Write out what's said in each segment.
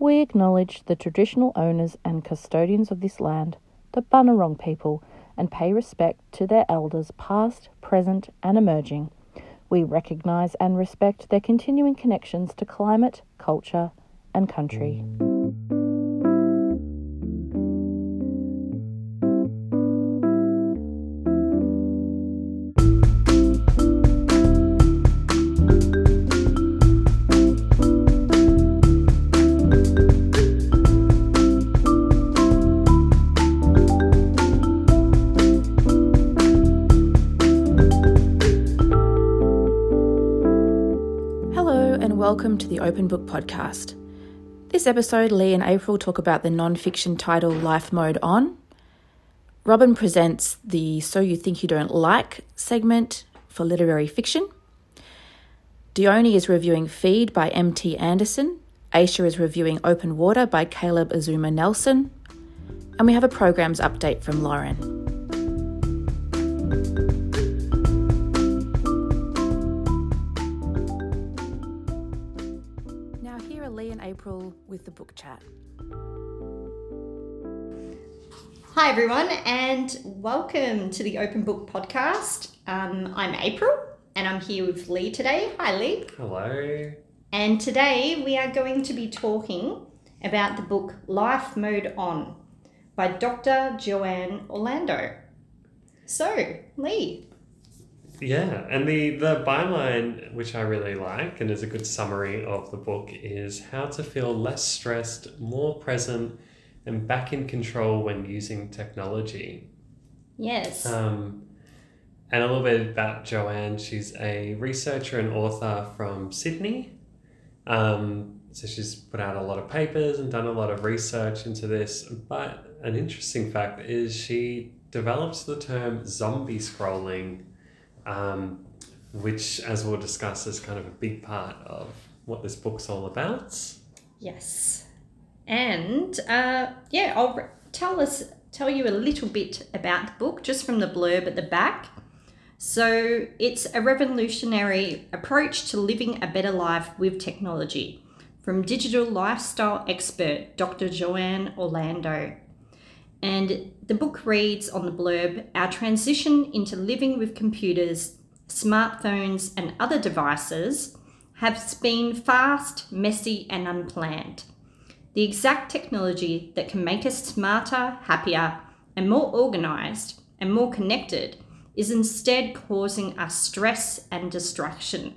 we acknowledge the traditional owners and custodians of this land, the Bunurong people, and pay respect to their elders past, present, and emerging. We recognise and respect their continuing connections to climate, culture, and country. Open Book Podcast. This episode, Lee and April talk about the non fiction title Life Mode On. Robin presents the So You Think You Don't Like segment for literary fiction. Dione is reviewing Feed by M.T. Anderson. Aisha is reviewing Open Water by Caleb Azumah Nelson. And we have a programs update from Lauren. With the book chat. Hi, everyone, and welcome to the Open Book Podcast. Um, I'm April, and I'm here with Lee today. Hi, Lee. Hello. And today we are going to be talking about the book Life Mode On by Dr. Joanne Orlando. So, Lee, Yeah, and the the byline, which I really like, and is a good summary of the book, is how to feel less stressed, more present, and back in control when using technology. yes, Um, and a little bit about Joanne. She's a researcher and author from Sydney. Um, so she's put out a lot of papers and done a lot of research into this. But an interesting fact is she develops the term zombie scrolling, um, which, as we'll discuss, is kind of a big part of what this book's all about. yes. And uh, yeah, I'll re- tell us tell you a little bit about the book just from the blurb at the back. So, it's a revolutionary approach to living a better life with technology from digital lifestyle expert Dr. Joanne Orlando. And the book reads on the blurb Our transition into living with computers, smartphones, and other devices has been fast, messy, and unplanned. The exact technology that can make us smarter, happier, and more organized and more connected is instead causing us stress and distraction.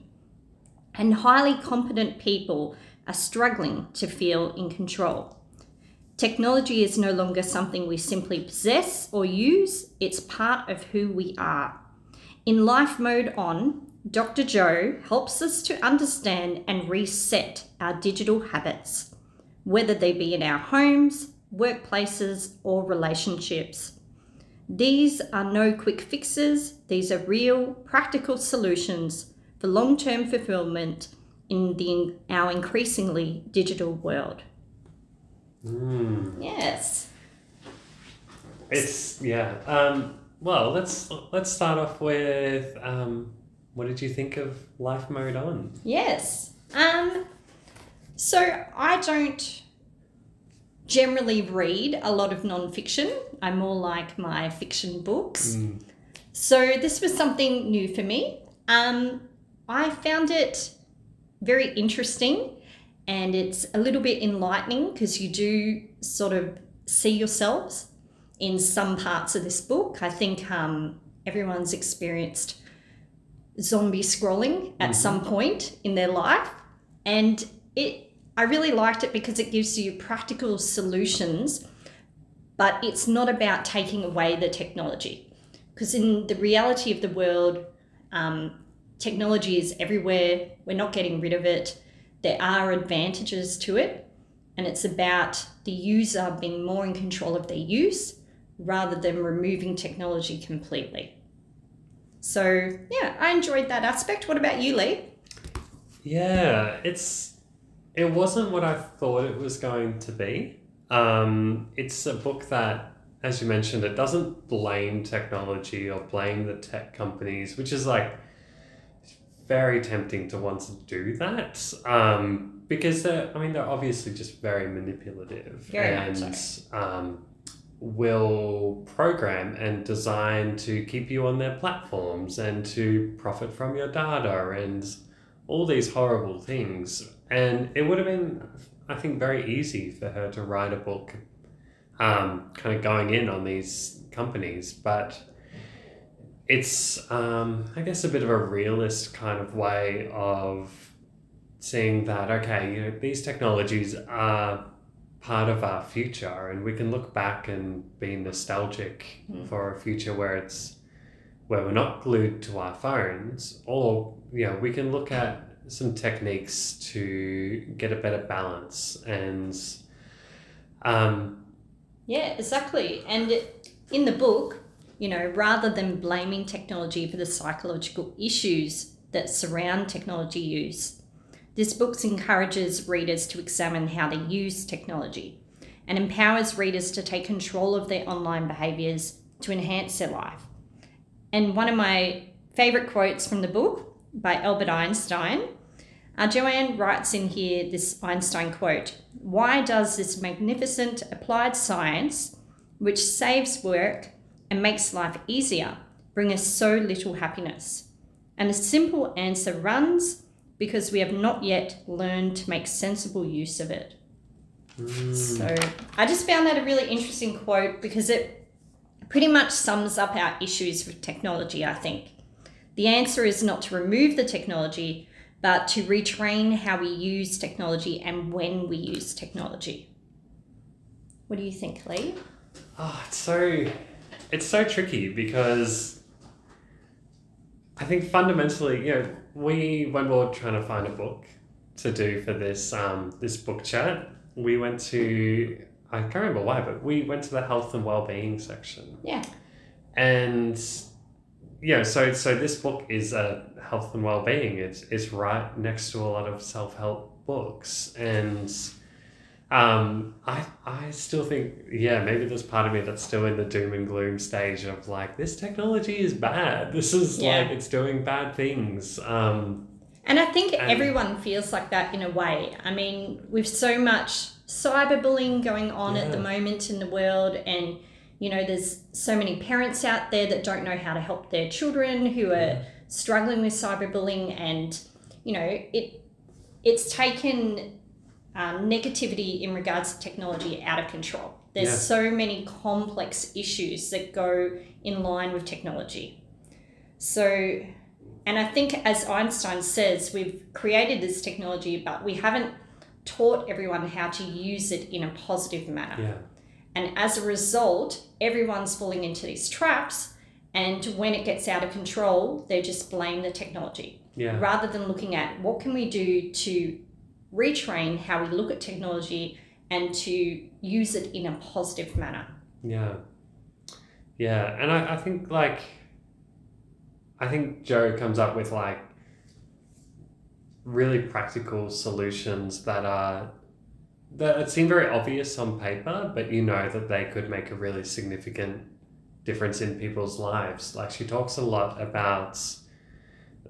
And highly competent people are struggling to feel in control. Technology is no longer something we simply possess or use, it's part of who we are. In Life Mode On, Dr. Joe helps us to understand and reset our digital habits, whether they be in our homes, workplaces, or relationships. These are no quick fixes, these are real, practical solutions for long term fulfillment in the, our increasingly digital world. Mm. Yes. It's yeah. Um, well, let's let's start off with um, what did you think of Life Mode On? Yes. Um, so I don't generally read a lot of non-fiction. I more like my fiction books. Mm. So this was something new for me. Um, I found it very interesting and it's a little bit enlightening because you do sort of see yourselves in some parts of this book. I think um, everyone's experienced zombie scrolling at Mhm. some point in their life and it I really liked it because it gives you practical solutions but it's not about taking away the technology because in the reality of the world um, technology is everywhere we're not getting rid of it there are advantages to it and it's about the user being more in control of their use rather than removing technology completely. So yeah i enjoyed that aspect. What about you lee? Yeah, it's it wasn't what I thought it was going to be. Um, it's a book that, as you mentioned, it doesn't blame technology or blame the tech companies, which is like very tempting to want to do that um, because they're, I mean, they're obviously just very manipulative Very and um, will program and design to keep you on their platforms and to profit from your data and all these horrible things. And it would have been, I think, very easy for her to write a book um, kind of going in on these companies, but it's um, I guess a bit of a realist kind of way of seeing that okay, you know, these technologies are part of our future, and we can look back and be nostalgic Mm. for a future where it's where we're not glued to our phones, or you know, we can look at some techniques to get a better balance and um, Yeah, exactly. And it- in the book, you know, rather than blaming technology for the psychological issues that surround technology use, this book encourages readers to examine how they use technology and empowers readers to take control of their online behaviors to enhance their life. And one of my favorite quotes from the book by Albert Einstein uh, Joanne writes in here this Einstein quote Why does this magnificent applied science, which saves work and makes life easier, bring us so little happiness? And the simple answer runs because we have not yet learned to make sensible use of it. mm, So I just found that a really interesting quote because it pretty much sums up our issues with technology, I think. The answer is not to remove the technology, but to retrain how we use technology and when we use technology. What do you think, Lee? Oh, it's so it's so tricky because I think fundamentally, you know, we when we were trying to find a book to do for this um this book chat, we went to I can't remember why, but we went to the health and well-being section. Yeah. And yeah, so so this book is a health and well-being. It's it's right next to a lot of self-help books and um, I I still think yeah maybe there's part of me that's still in the doom and gloom stage of like this technology is bad. This is Yeah. like it's doing bad things. Um, And I think And- everyone feels like that in a way. I mean, with so much cyberbullying going on at the moment in the world, and you know, there's so many parents out there that don't know how to help their children who are struggling with cyberbullying, and you know, it it's taken um, negativity in regards to technology out of control. There's Yeah. so many complex issues that go in line with technology. So and I think, as Einstein says, we've created this technology, but we haven't taught everyone how to use it in a positive manner. yeah, And as a result, everyone's falling into these traps. And when it gets out of control, they just blame the technology yeah, rather than looking at what can we do to retrain how we look at technology and to use it in a positive manner. yeah, yeah. And I, I think like I think Joe comes up with like really practical solutions that are that seem very obvious on paper, but you know that they could make a really significant difference in people's lives. Like she talks a lot about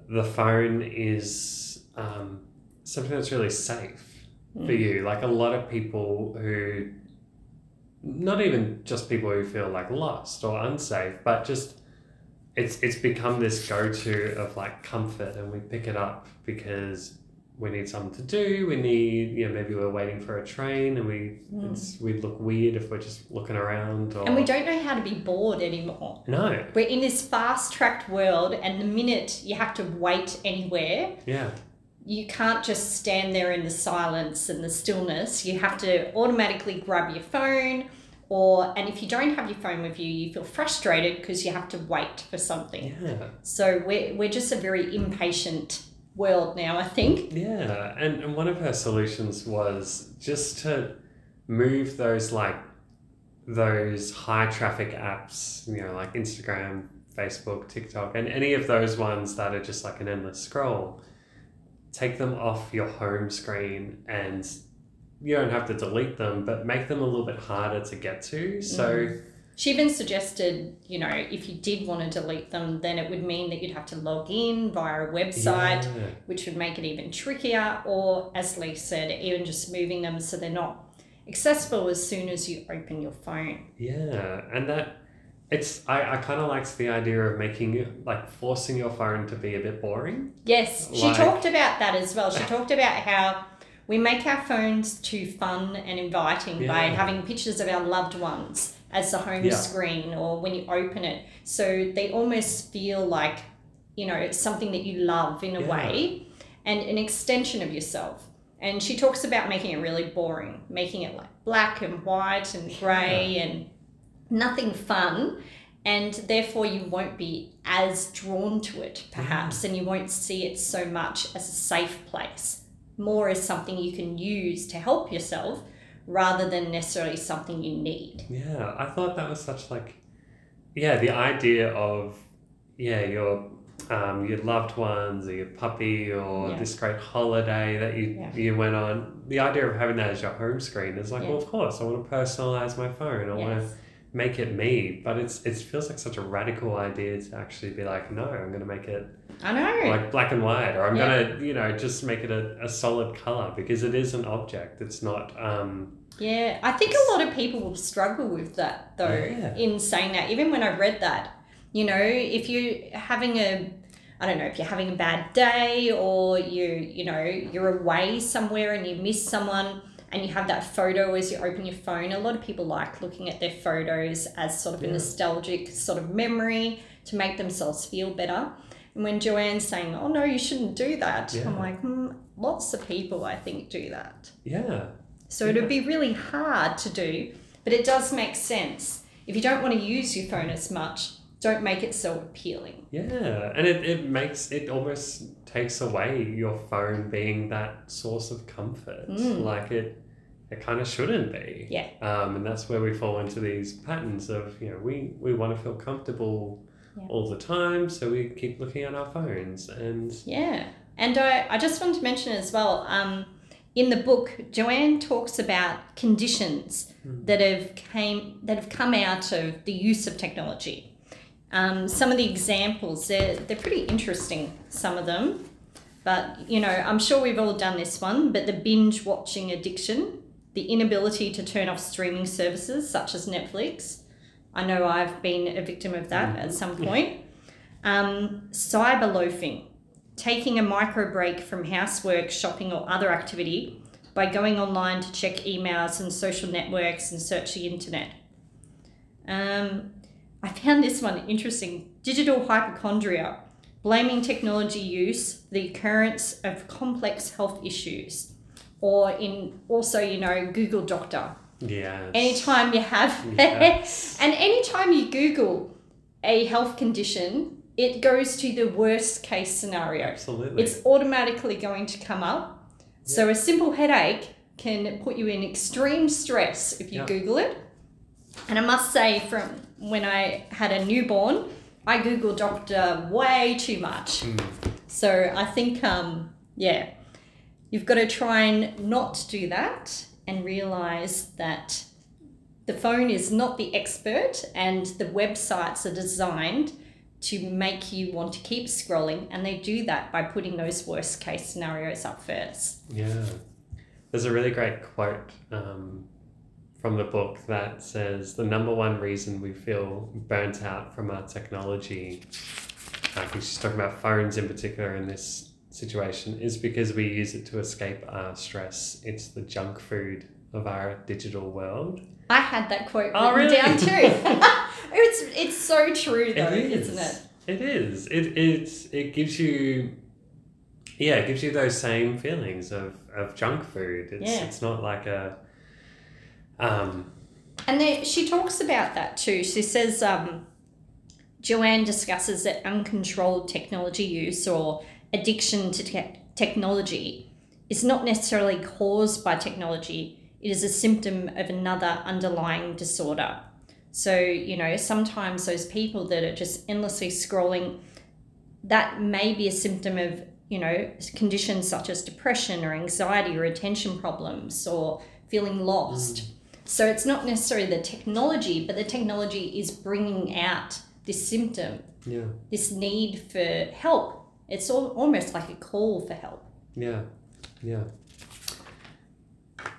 the phone is um, something that's really safe for Mm. you. Like a lot of people who, not even just people who feel like lost or unsafe, but just it's it's become this go to of like comfort, and we pick it up because we need something to do. We need, you know, maybe we're waiting for a train, and we Mm. it's we look weird if we're just looking around. Or And we don't know how to be bored anymore. no, We're in this fast tracked world, and the minute you have to wait anywhere, yeah, you can't just stand there in the silence and the stillness. You have to automatically grab your phone, or and if you don't have your phone with you, you feel frustrated because you have to wait for something. yeah. So we're, we're just a very impatient world now, I think. Yeah, and, and one of her solutions was just to move those like those high traffic apps, you know, like Instagram, Facebook, TikTok, and any of those ones that are just like an endless scroll. Take them off your home screen and you don't have to delete them, but make them a little bit harder to get to. So mm. She even suggested, you know, if you did want to delete them, then it would mean that you'd have to log in via a website, Yeah. which would make it even trickier. Or, as Lee said, even just moving them so they're not accessible as soon as you open your phone. Yeah, and that it's I, I kind of likes the idea of making it like forcing your phone to be a bit boring. Yes, she Like- talked about that as well. She talked about how we make our phones too fun and inviting by having pictures of our loved ones as the home Yeah. screen or when you open it. So they almost feel like, you know, something that you love in a Yeah. way and an extension of yourself. And she talks about making it really boring, making it like black and white and grey and nothing fun. And therefore, you won't be as drawn to it, perhaps, and you won't see it so much as a safe place, more as something you can use to help yourself rather than necessarily something you need. Yeah, I thought that was such like, yeah, the idea of, yeah, your um, your loved ones or your puppy or Yeah. this great holiday that you Yeah. you went on. The idea of having that as your home screen is like, Yeah. well, of course, I want to personalize my phone. I want to Yes. Make it me. But it's it feels like such a radical idea to actually be like, no, I'm going to make it I know. like black and white, or I'm Yeah. going to you know just make it a, a solid color because it is an object. It's not. Um, Yeah, I think a lot of people will struggle with that though. Yeah. In saying that, even when I read that, you know, if you're having a, I don't know, if you're having a bad day or you, you know, you're away somewhere and you miss someone and you have that photo as you open your phone. A lot of people like looking at their photos as sort of a nostalgic sort of memory to make themselves feel better. And when Joanne's saying, "Oh no, you shouldn't do that," Yeah. I'm like, hmm, lots of people I think do that. yeah, So it'd be really hard to do, but it does make sense. If you don't want to use your phone as much, don't make it so appealing. Yeah, and it, it makes it almost takes away your phone being that source of comfort. Mm. Like it, it kind of shouldn't be. Yeah. Um, and that's where we fall into these patterns of you know we we want to feel comfortable Yeah. all the time, so we keep looking at our phones and Yeah. And I, I just want to mention as well, um, in the book, Joanne talks about conditions Hmm. that have came that have come out of the use of technology. Um, some of the examples, they're, they're pretty interesting, some of them. But, you know, I'm sure we've all done this one, but the binge watching addiction, the inability to turn off streaming services such as Netflix. I know I've been a victim of that at some point. Um, cyber loafing, taking a micro break from housework, shopping, or other activity by going online to check emails and social networks and search the internet. Um, I found this one interesting. Digital hypochondria, blaming technology use the occurrence of complex health issues. Or in also, you know, Google Doctor. yeah. Anytime you have Yes. and anytime you Google a health condition, it goes to the worst case scenario. Absolutely. It's automatically going to come up. So a simple headache can put you in extreme stress if you Yeah. Google it. And I must say, from when I had a newborn, I Google doctor way too much. Mm. So I think, um, yeah, you've got to try and not do that and realize that the phone is not the expert and the websites are designed to make you want to keep scrolling and they do that by putting those worst case scenarios up first Yeah. There's a really great quote um, from the book that says the number one reason we feel burnt out from our technology, uh, I think she's talking about phones in particular in this situation, is because we use it to escape our stress. It's the junk food of our digital world. i had that quote oh, written Oh, really? down too it's it's so true though It is. isn't it It is. It it's it gives you yeah, it gives you those same feelings of, of junk food. It's Yeah. it's not like a um And then she talks about that too. She says um, Joanne discusses that uncontrolled technology use or addiction to te- technology is not necessarily caused by technology, it is a symptom of another underlying disorder. So, you know, sometimes those people that are just endlessly scrolling, that may be a symptom of, you know, conditions such as depression or anxiety or attention problems or feeling lost. So it's not necessarily the technology, but the technology is bringing out this symptom, Yeah. this need for help. It's all, almost like a call for help. Yeah, yeah.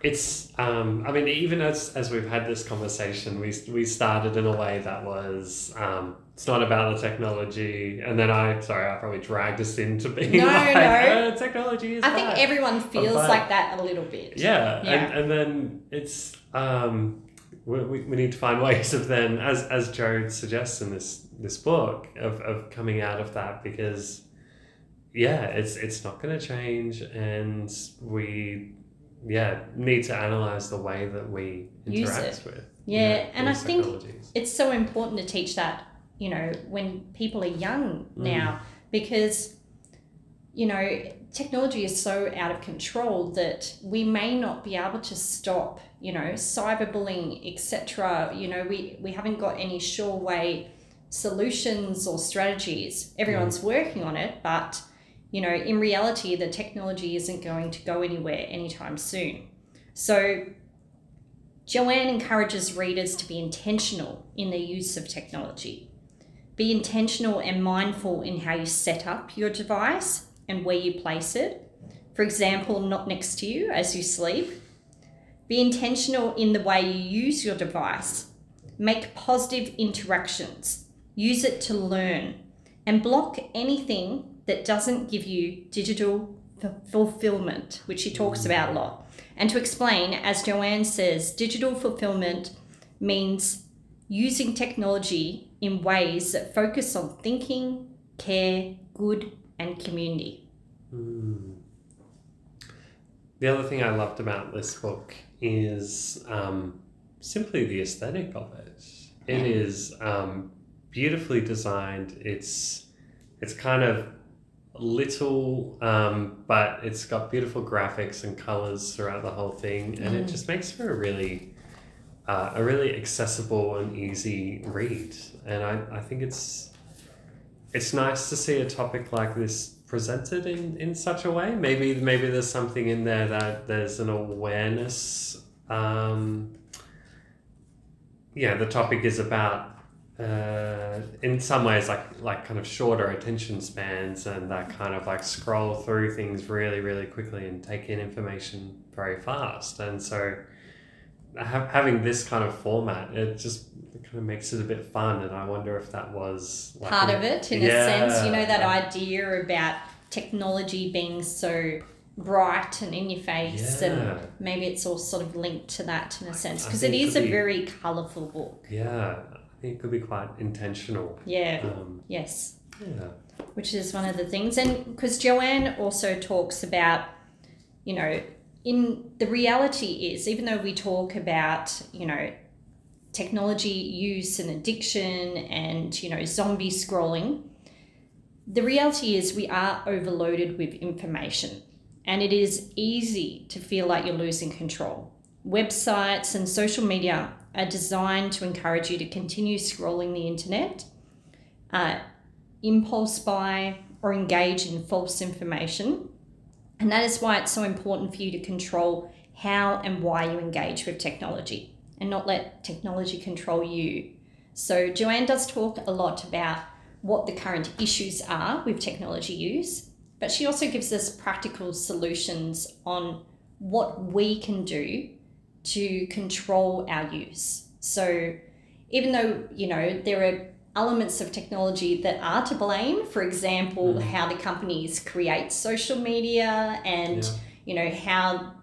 It's, um, I mean, even as, as we've had this conversation, we, we started in a way that was, um, it's not about the technology. And then I, sorry, I probably dragged us into being No, like, no. "Uh, technology is I think everyone feels But- like that a little bit. Yeah, Yeah. And, and then it's, um, we, we, we need to find ways of then, as, as Joe suggests in this, this book, of, of coming out of that because yeah, it's it's not going to change, and we yeah need to analyze the way that we interact with Yeah, and I think it's so important to teach that you know when people are young Mm. now because you know technology is so out of control that we may not be able to stop you know cyberbullying etc you know we we haven't got any sure way solutions or strategies everyone's working on it but you know in reality the technology isn't going to go anywhere anytime soon so Joanne encourages readers to be intentional in their use of technology. Be intentional and mindful in how you set up your device and where you place it. For example, not next to you as you sleep. Be intentional in the way you use your device. Make positive interactions. Use it to learn. And block anything that doesn't give you digital fulfillment, which she talks about a lot. And to explain, as Joanne says, digital fulfillment means using technology in ways that focus on thinking, care, good, and community. Mm. The other thing I loved about this book is um, simply the aesthetic of it. It Yeah. is um, beautifully designed. It's it's kind of little, um, but it's got beautiful graphics and colors throughout the whole thing, and it Mm. just makes for a really uh, a really accessible and easy read. And I, I think it's it's nice to see a topic like this presented in, in such a way. Maybe maybe there's something in there that there's an awareness. Um, yeah, the topic is about uh, in some ways like like kind of shorter attention spans and that kind of like scroll through things really really quickly and take in information very fast. And so ha- having this kind of format, it just kind of makes it a bit fun. And I wonder if that was like Part of it, in Yeah. a sense, you know, that idea about technology being so bright and in your face Yeah. and maybe it's all sort of linked to that in a sense because it is could a be- very colourful book Yeah, I think it could be quite intentional. yeah Um, yes yeah. which is one of the things and because joanne also talks about you know in the reality is even though we talk about you know technology use and addiction and you know zombie scrolling the reality is we are overloaded with information and it is easy to feel like you're losing control websites and social media are designed to encourage you to continue scrolling the internet uh, impulse buy or engage in false information. And that is why it's so important for you to control how and why you engage with technology and not let technology control you. So, Joanne does talk a lot about what the current issues are with technology use, but she also gives us practical solutions on what we can do to control our use. So, even though, you know, there are elements of technology that are to blame. For example, Mm. how the companies create social media and, Yeah. you know, how,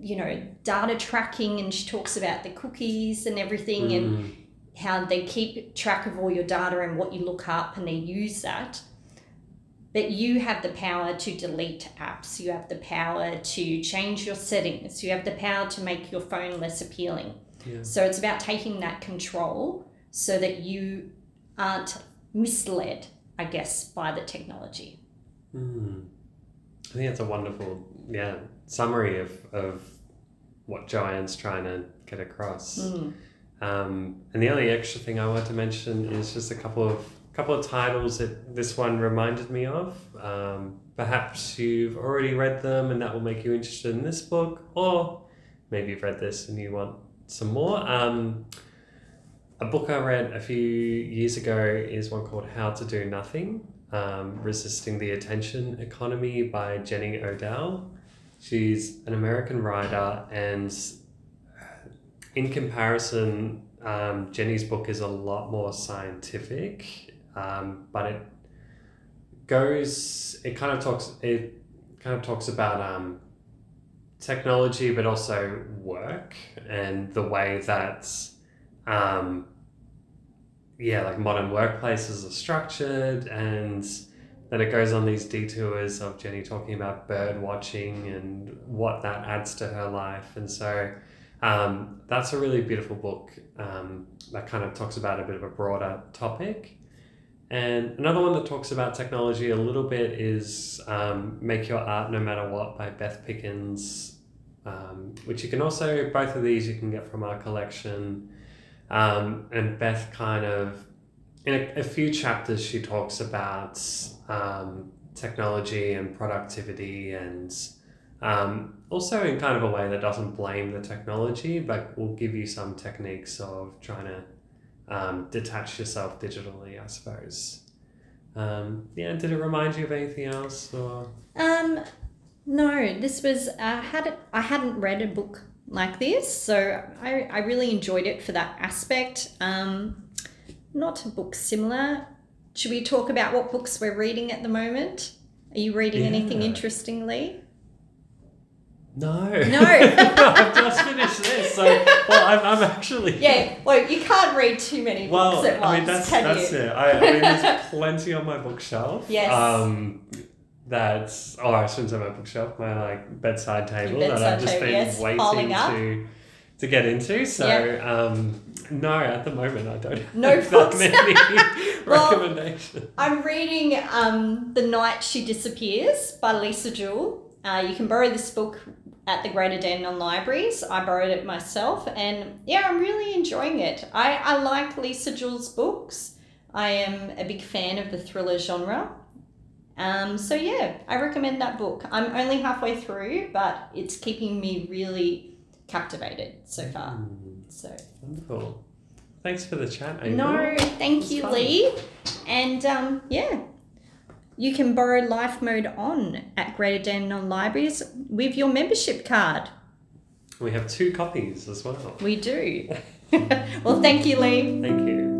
you know, data tracking, and she talks about the cookies and everything and Mm. how they keep track of all your data and what you look up and they use that. But you have the power to delete apps, you have the power to change your settings, you have the power to make your phone less appealing. Yeah. So it's about taking that control so that you aren't misled, I guess, by the technology. Mm. I think that's a wonderful, yeah, summary of, of what Joanne's trying to get across. Mm. Um, and the only extra thing I want to mention is just a couple of couple of titles that this one reminded me of. Um, perhaps you've already read them and that will make you interested in this book, or maybe you've read this and you want some more. Um, a book I read a few years ago is one called How to Do Nothing um, Resisting the Attention Economy by Jenny Odell. She's an American writer, and in comparison, um, Jenny's book is a lot more scientific, um, but it goes, it kind of talks, it kind of talks about um, technology, but also work and the way that, um, yeah, like modern workplaces are structured. And then it goes on these detours of Jenny talking about bird watching and what that adds to her life. And so um, that's a really beautiful book um, that kind of talks about a bit of a broader topic. And another one that talks about technology a little bit is um, Make Your Art No Matter What by Beth Pickens, um, which you can also, both of these you can get from our collection. Um, and Beth kind of, in a, a few chapters, she talks about um, technology and productivity and um, also in kind of a way that doesn't blame the technology, but will give you some techniques of trying to um, detach yourself digitally, I suppose. Um, yeah, did it remind you of anything else? Or Um, no, this was I had it, I hadn't read a book like this, so I, I really enjoyed it for that aspect. Um, not a book similar. Should we talk about what books we're reading at the moment? Are you reading anything Yeah. interestingly? no, No. I've just finished this. So, well, I'm, I'm actually Yeah, well, you can't read too many Well, books at once, I mean that's can that's you? it. I, I mean, there's plenty on my bookshelf. Yes. Um, that's oh, I shouldn't say my bookshelf, my like bedside table that I've just table, been yes, waiting to to get into. So um, no, at the moment I don't No have books. that many Well, recommendations. I'm reading um, The Night She Disappears by Lisa Jewell. Uh, you can borrow this book at the Greater Dandenong Libraries. I borrowed it myself, and yeah, I'm really enjoying it. I, I like Lisa Jewell's books. I am a big fan of the thriller genre. Um, so yeah, I recommend that book. I'm only halfway through, but it's keeping me really captivated so far. Hmm, So wonderful. Thanks for the chat, Angel. no, thank you, fun. Lee. And um, yeah, you can borrow Life Mode On at Greater Dandenong Libraries with your membership card. We have two copies as well. We do. well, thank you, Lee. Thank you.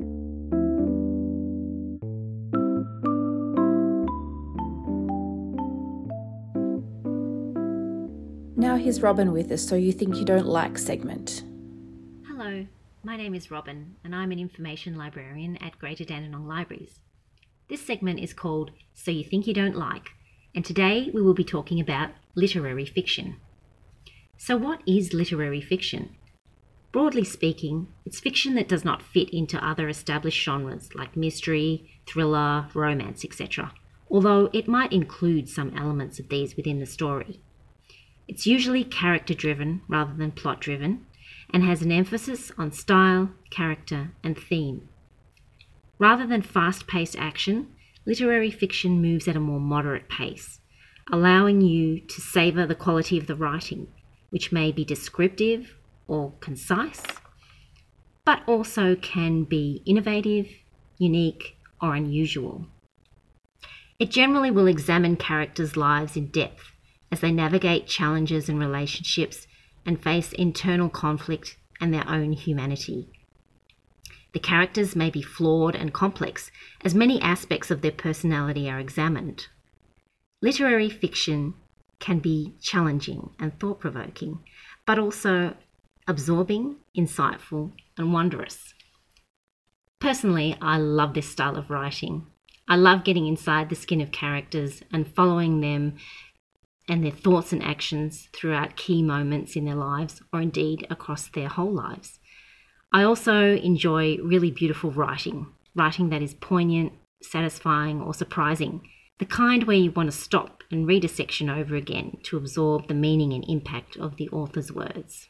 Here's Robin with us. So You Think You Don't Like segment. Hello, my name is Robin, and I'm an information librarian at Greater Dandenong Libraries. This segment is called So You Think You Don't Like, and today we will be talking about literary fiction. So, what is literary fiction? Broadly speaking, it's fiction that does not fit into other established genres like mystery, thriller, romance, etc., although it might include some elements of these within the story. It's usually character driven rather than plot driven and has an emphasis on style, character, and theme. Rather than fast paced action, literary fiction moves at a more moderate pace, allowing you to savour the quality of the writing, which may be descriptive or concise, but also can be innovative, unique, or unusual. It generally will examine characters' lives in depth as they navigate challenges and relationships and face internal conflict and their own humanity. The characters may be flawed and complex, as many aspects of their personality are examined. Literary fiction can be challenging and thought provoking, but also absorbing, insightful, and wondrous. Personally, I love this style of writing. I love getting inside the skin of characters and following them and their thoughts and actions throughout key moments in their lives or indeed across their whole lives. I also enjoy really beautiful writing, writing that is poignant, satisfying, or surprising, the kind where you want to stop and read a section over again to absorb the meaning and impact of the author's words.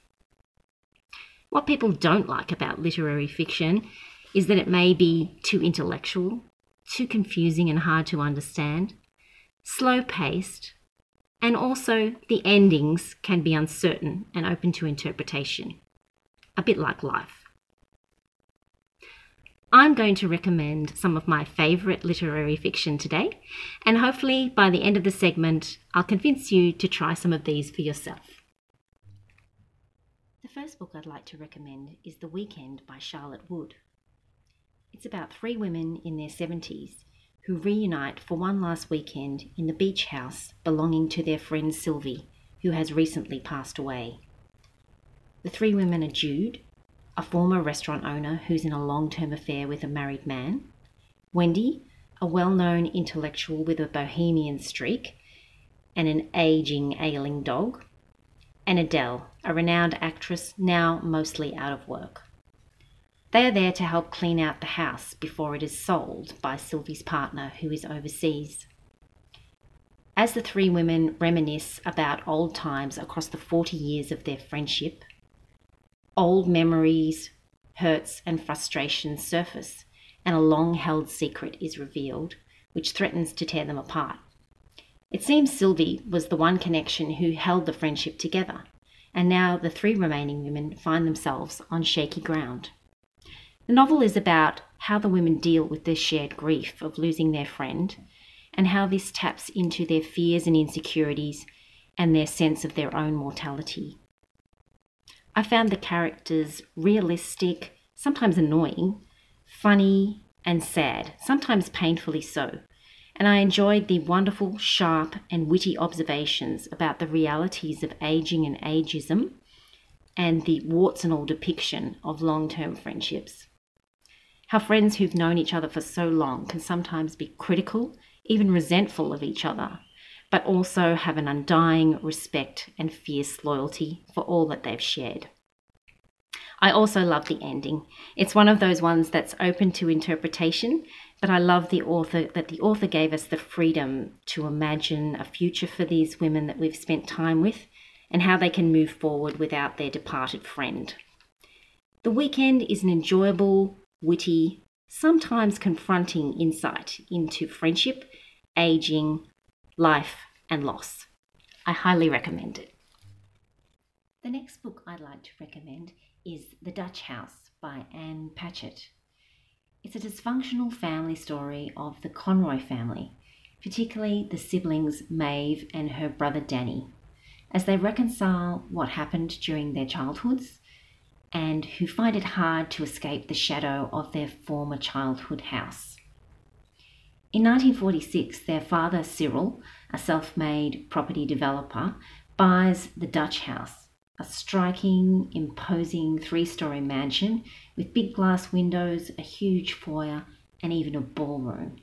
What people don't like about literary fiction is that it may be too intellectual, too confusing and hard to understand, slow paced, and also the endings can be uncertain and open to interpretation. a bit like life. I'm going to recommend some of my favourite literary fiction today, and hopefully by the end of the segment, I'll convince you to try some of these for yourself. The first book I'd like to recommend is The Weekend by Charlotte Wood. It's about three women in their 70s who reunite for one last weekend in the beach house belonging to their friend Sylvie, who has recently passed away. The three women are Jude, a former restaurant owner who's in a long term affair with a married man, Wendy, a well known intellectual with a bohemian streak and an aging, ailing dog, and Adele, a renowned actress now mostly out of work. They are there to help clean out the house before it is sold by Sylvie's partner, who is overseas. As the three women reminisce about old times across the 40 years of their friendship, old memories, hurts, and frustrations surface, and a long held secret is revealed, which threatens to tear them apart. It seems Sylvie was the one connection who held the friendship together, and now the three remaining women find themselves on shaky ground. The novel is about how the women deal with the shared grief of losing their friend, and how this taps into their fears and insecurities and their sense of their own mortality. I found the characters realistic, sometimes annoying, funny, and sad, sometimes painfully so. And I enjoyed the wonderful, sharp, and witty observations about the realities of aging and ageism and the warts and all depiction of long term friendships. How friends who've known each other for so long can sometimes be critical, even resentful of each other, but also have an undying respect and fierce loyalty for all that they've shared. I also love the ending. It's one of those ones that's open to interpretation, but I love the author that the author gave us the freedom to imagine a future for these women that we've spent time with and how they can move forward without their departed friend. The weekend is an enjoyable, witty, sometimes confronting insight into friendship, aging, life, and loss. I highly recommend it. The next book I'd like to recommend is The Dutch House by Ann Patchett. It's a dysfunctional family story of the Conroy family, particularly the siblings Maeve and her brother Danny, as they reconcile what happened during their childhoods and who find it hard to escape the shadow of their former childhood house. In 1946, their father Cyril, a self made property developer, buys the Dutch house, a striking, imposing three story mansion with big glass windows, a huge foyer, and even a ballroom.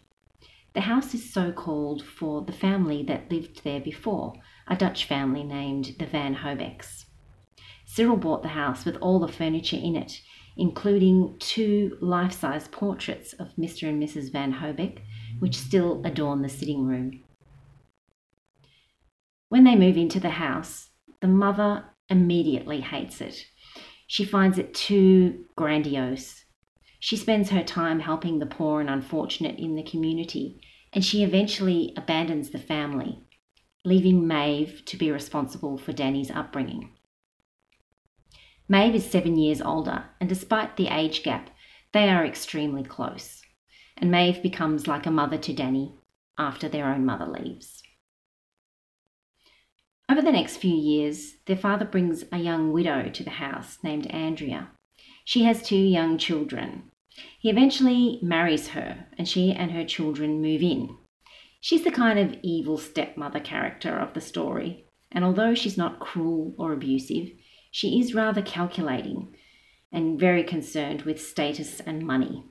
The house is so called for the family that lived there before, a Dutch family named the VanHoebeeks. Cyril bought the house with all the furniture in it, including two life size portraits of Mr. and Mrs. VanHoebeek, which still adorn the sitting room. When they move into the house, the mother immediately hates it. She finds it too grandiose. She spends her time helping the poor and unfortunate in the community, and she eventually abandons the family, leaving Maeve to be responsible for Danny's upbringing. Maeve is seven years older, and despite the age gap, they are extremely close. And Maeve becomes like a mother to Danny after their own mother leaves. Over the next few years, their father brings a young widow to the house named Andrea. She has two young children. He eventually marries her, and she and her children move in. She's the kind of evil stepmother character of the story, and although she's not cruel or abusive, she is rather calculating and very concerned with status and money.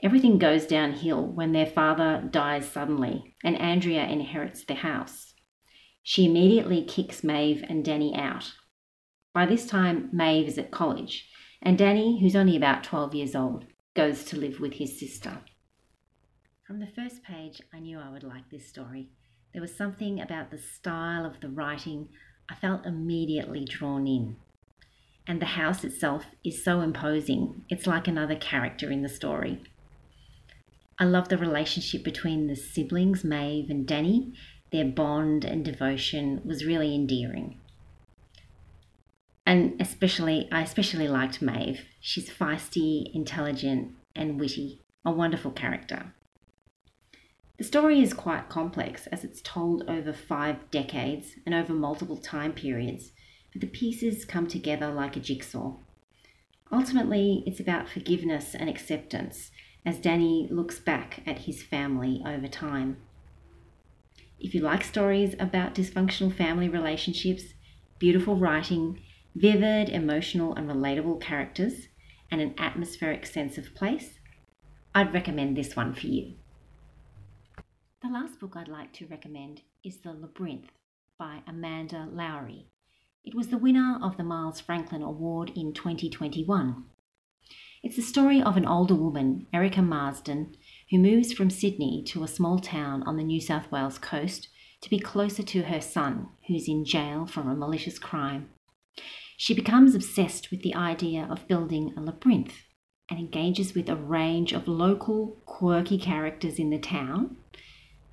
Everything goes downhill when their father dies suddenly and Andrea inherits the house. She immediately kicks Maeve and Danny out. By this time, Maeve is at college, and Danny, who's only about 12 years old, goes to live with his sister. From the first page, I knew I would like this story. There was something about the style of the writing I felt immediately drawn in. And the house itself is so imposing, it's like another character in the story. I love the relationship between the siblings, Maeve and Danny. Their bond and devotion was really endearing. And especially, I especially liked Maeve. She's feisty, intelligent, and witty, a wonderful character. The story is quite complex as it's told over five decades and over multiple time periods, but the pieces come together like a jigsaw. Ultimately, it's about forgiveness and acceptance as Danny looks back at his family over time. If you like stories about dysfunctional family relationships, beautiful writing, vivid, emotional, and relatable characters, and an atmospheric sense of place, I'd recommend this one for you. The last book I'd like to recommend is The Labyrinth by Amanda Lohrey. It was the winner of the Miles Franklin Award in 2021. It's the story of an older woman, Erica Marsden, who moves from Sydney to a small town on the New South Wales coast to be closer to her son, who's in jail for a malicious crime. She becomes obsessed with the idea of building a labyrinth and engages with a range of local, quirky characters in the town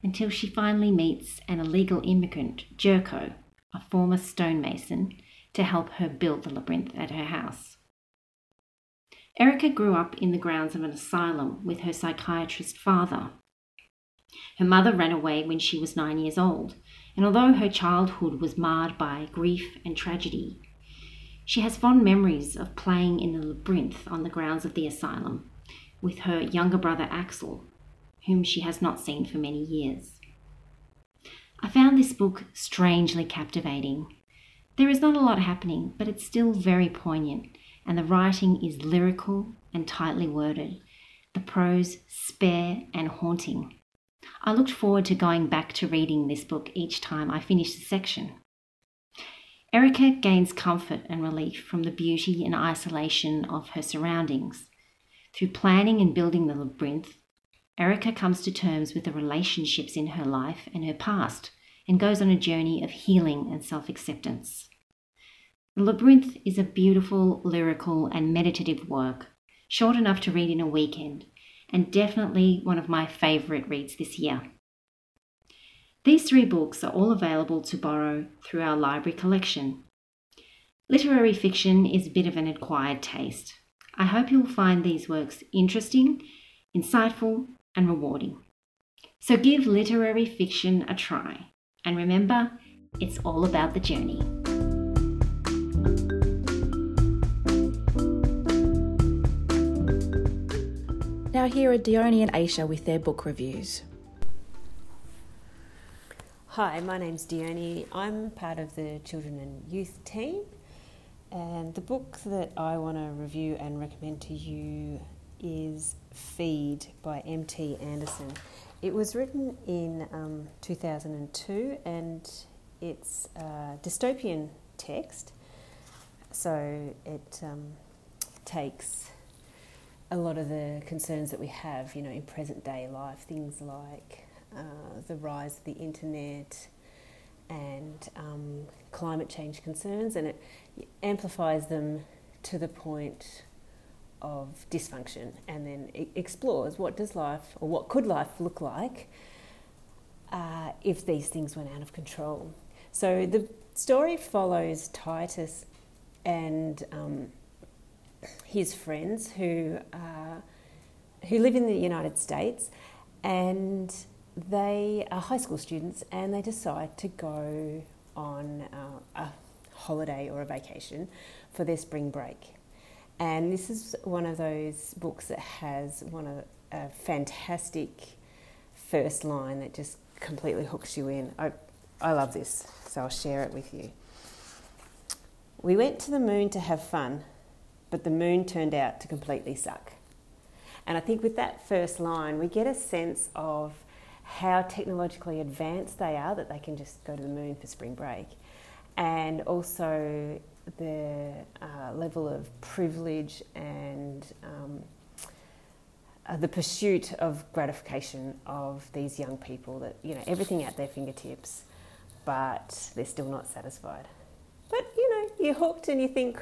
until she finally meets an illegal immigrant, Jerko, a former stonemason, to help her build the labyrinth at her house. Erica grew up in the grounds of an asylum with her psychiatrist father. Her mother ran away when she was nine years old, and although her childhood was marred by grief and tragedy, she has fond memories of playing in the labyrinth on the grounds of the asylum with her younger brother Axel, whom she has not seen for many years. I found this book strangely captivating. There is not a lot happening, but it's still very poignant and the writing is lyrical and tightly worded, the prose spare and haunting. I looked forward to going back to reading this book each time I finished a section. Erica gains comfort and relief from the beauty and isolation of her surroundings. Through planning and building the labyrinth, Erica comes to terms with the relationships in her life and her past and goes on a journey of healing and self acceptance. The Labyrinth is a beautiful, lyrical, and meditative work, short enough to read in a weekend, and definitely one of my favourite reads this year. These three books are all available to borrow through our library collection. Literary fiction is a bit of an acquired taste. I hope you'll find these works interesting, insightful, and rewarding. So give literary fiction a try. And remember, it's all about the journey. Now, here are Dione and Aisha with their book reviews. Hi, my name's Dione. I'm part of the children and youth team, and the book that I want to review and recommend to you is Feed by M.T. Anderson. It was written in um, 2002 and it's a dystopian text, so it um, takes a lot of the concerns that we have, you know, in present day life, things like uh, the rise of the internet and um, climate change concerns, and it amplifies them to the point of dysfunction, and then explores what does life or what could life look like uh, if these things went out of control. So the story follows Titus and um, his friends who uh, who live in the United States, and they are high school students, and they decide to go on uh, a holiday or a vacation for their spring break. And this is one of those books that has one of a fantastic first line that just completely hooks you in. I, I love this, so I'll share it with you. We went to the moon to have fun, but the moon turned out to completely suck. And I think with that first line, we get a sense of how technologically advanced they are that they can just go to the moon for spring break, and also the uh, level of privilege and um, uh, the pursuit of gratification of these young people that you know everything at their fingertips, but they're still not satisfied. But you know, you're hooked and you think,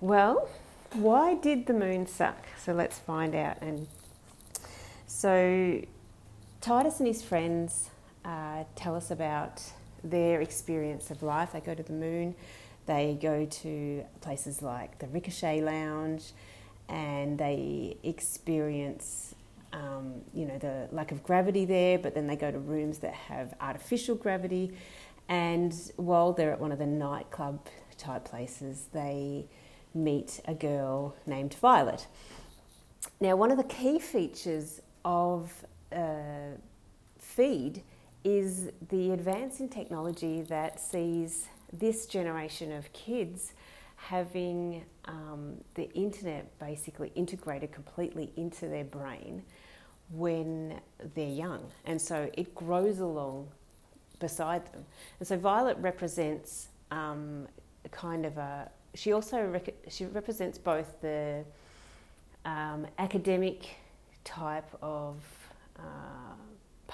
well, why did the moon suck? So let's find out. And so Titus and his friends uh, tell us about their experience of life. They go to the moon, They go to places like the Ricochet Lounge and they experience um, you know the lack of gravity there but then they go to rooms that have artificial gravity. And while they're at one of the nightclub type places they meet a girl named violet. Now one of the key features of uh, feed is the advance in technology that sees this generation of kids having um, the internet basically integrated completely into their brain when they're young. And so it grows along beside them. And so Violet represents um, kind of a, she also rec- she represents both the um, academic type of uh,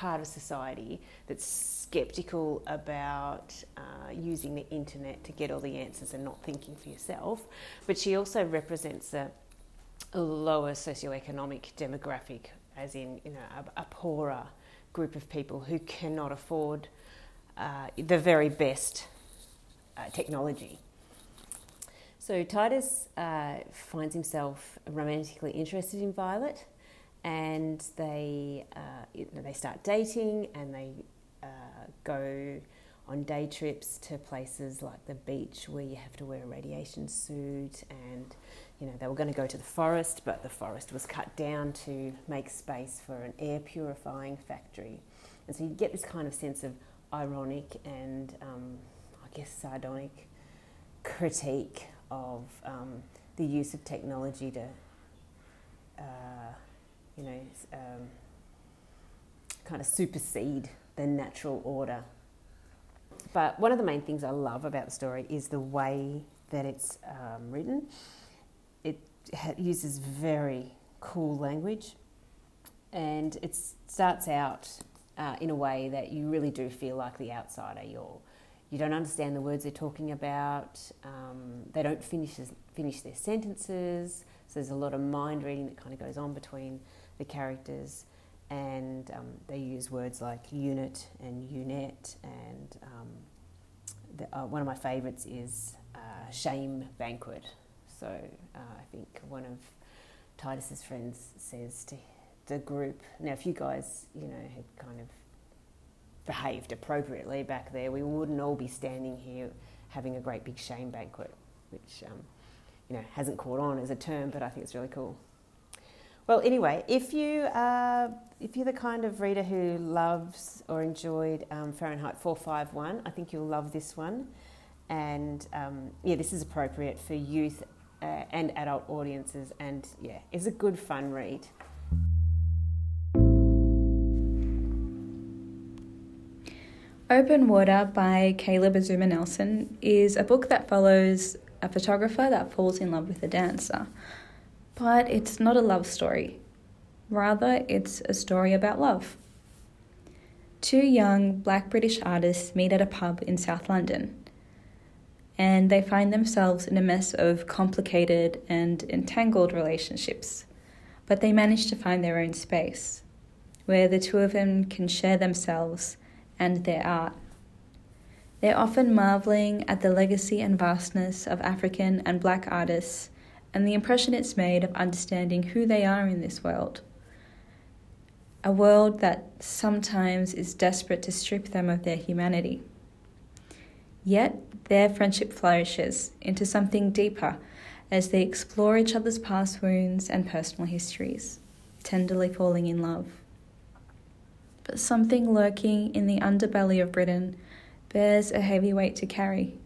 part of society that's skeptical about uh, using the internet to get all the answers and not thinking for yourself. But she also represents a, a lower socioeconomic demographic, as in you know a, a poorer group of people who cannot afford uh, the very best uh, technology. So Titus uh, finds himself romantically interested in Violet and they uh, they start dating and they uh, go on day trips to places like the beach where you have to wear a radiation suit and you know they were going to go to the forest but the forest was cut down to make space for an air purifying factory. And so you get this kind of sense of ironic and um, I guess sardonic critique of um, the use of technology to uh, you know, um, kind of supersede the natural order. But one of the main things I love about the story is the way that it's um, written. It uses very cool language and it starts out uh, in a way that you really do feel like the outsider. You're, you don't understand the words they're talking about, um, they don't finish, finish their sentences, so there's a lot of mind reading that kind of goes on between the characters, and um, they use words like unit and unit, and um, the, uh, one of my favourites is uh, shame banquet. So uh, I think one of Titus's friends says to the group, now if you guys, you know, had kind of behaved appropriately back there, we wouldn't all be standing here having a great big shame banquet, which um, you know hasn't caught on as a term, but I think it's really cool. Well, anyway, if you uh, if you're the kind of reader who loves or enjoyed um, Fahrenheit 451, I think you'll love this one. And um, yeah, this is appropriate for youth uh, and adult audiences, and yeah, it's a good fun read. Open Water by Caleb Azumah Nelson is a book that follows a photographer that falls in love with a dancer. But it's not a love story. Rather, it's a story about love. Two young black British artists meet at a pub in South London, and they find themselves in a mess of complicated and entangled relationships. But they manage to find their own space, where the two of them can share themselves and their art. They're often marveling at the legacy and vastness of African and black artists and the impression it's made of understanding who they are in this world. A world that sometimes is desperate to strip them of their humanity. Yet their friendship flourishes into something deeper as they explore each other's past wounds and personal histories, tenderly falling in love. But something lurking in the underbelly of Britain bears a heavy weight to carry.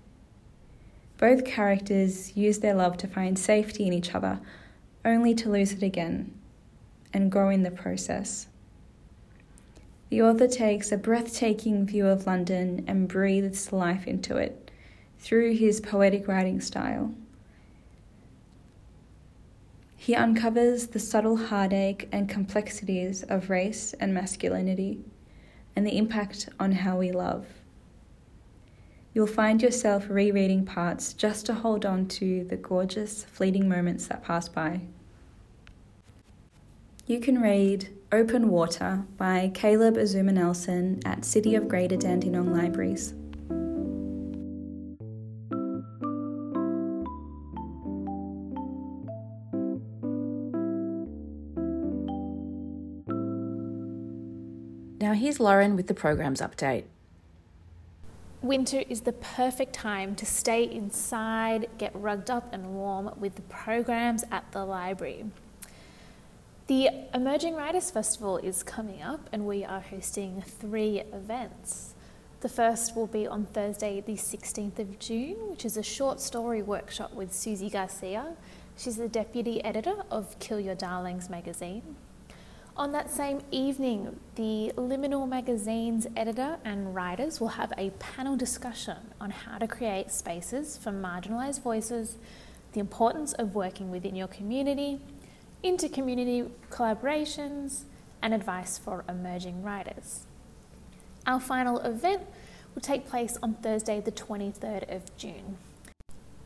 Both characters use their love to find safety in each other, only to lose it again and grow in the process. The author takes a breathtaking view of London and breathes life into it through his poetic writing style. He uncovers the subtle heartache and complexities of race and masculinity and the impact on how we love you'll find yourself rereading parts just to hold on to the gorgeous, fleeting moments that pass by. You can read Open Water by Caleb Azumah Nelson at City of Greater Dandenong Libraries. Now here's Lauren with the programs update. Winter is the perfect time to stay inside, get rugged up and warm with the programs at the library. The Emerging Writers Festival is coming up, and we are hosting three events. The first will be on Thursday, the 16th of June, which is a short story workshop with Susie Garcia. She's the deputy editor of Kill Your Darlings magazine. On that same evening, the Liminal magazine's editor and writers will have a panel discussion on how to create spaces for marginalised voices, the importance of working within your community, inter-community collaborations, and advice for emerging writers. Our final event will take place on Thursday, the 23rd of June.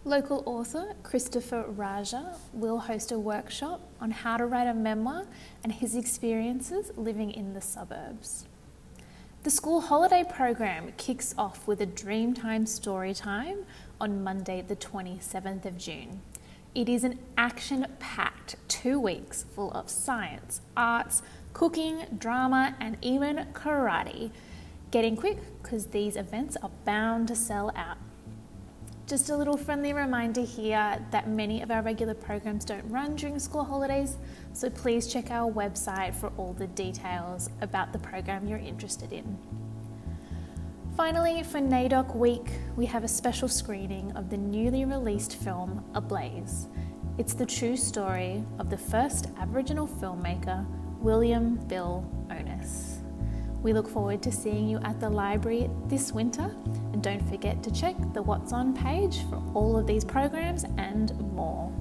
Local author Christopher Raja will host a workshop on how to write a memoir and his experiences living in the suburbs. The school holiday program kicks off with a Dreamtime story time on Monday, the 27th of June. It is an action packed two weeks full of science, arts, cooking, drama, and even karate. Getting quick because these events are bound to sell out. Just a little friendly reminder here that many of our regular programs don't run during school holidays, so please check our website for all the details about the program you're interested in. Finally, for NAIDOC Week, we have a special screening of the newly released film Ablaze. It's the true story of the first Aboriginal filmmaker, William Bill Onus. We look forward to seeing you at the library this winter, and don't forget to check the What's On page for all of these programs and more.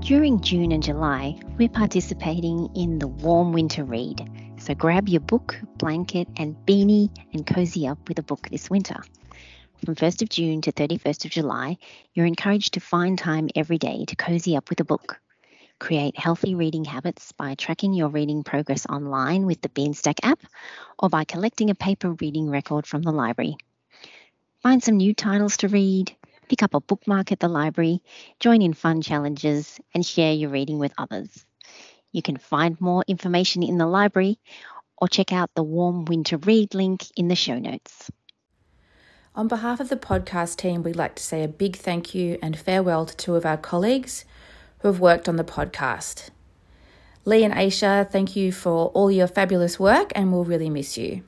During June and July, we're participating in the Warm Winter Read. So grab your book, blanket, and beanie and cozy up with a book this winter. From 1st of June to 31st of July, you're encouraged to find time every day to cozy up with a book. Create healthy reading habits by tracking your reading progress online with the Beanstack app or by collecting a paper reading record from the library. Find some new titles to read, pick up a bookmark at the library, join in fun challenges, and share your reading with others. You can find more information in the library or check out the Warm Winter Read link in the show notes. On behalf of the podcast team, we'd like to say a big thank you and farewell to two of our colleagues who have worked on the podcast. Lee and Aisha, thank you for all your fabulous work and we'll really miss you.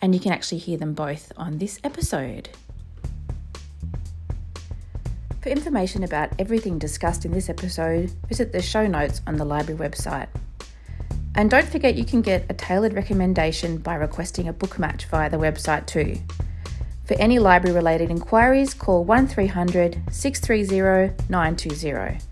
And you can actually hear them both on this episode. For information about everything discussed in this episode, visit the show notes on the library website. And don't forget you can get a tailored recommendation by requesting a book match via the website too. For any library related inquiries, call 1300 630 920.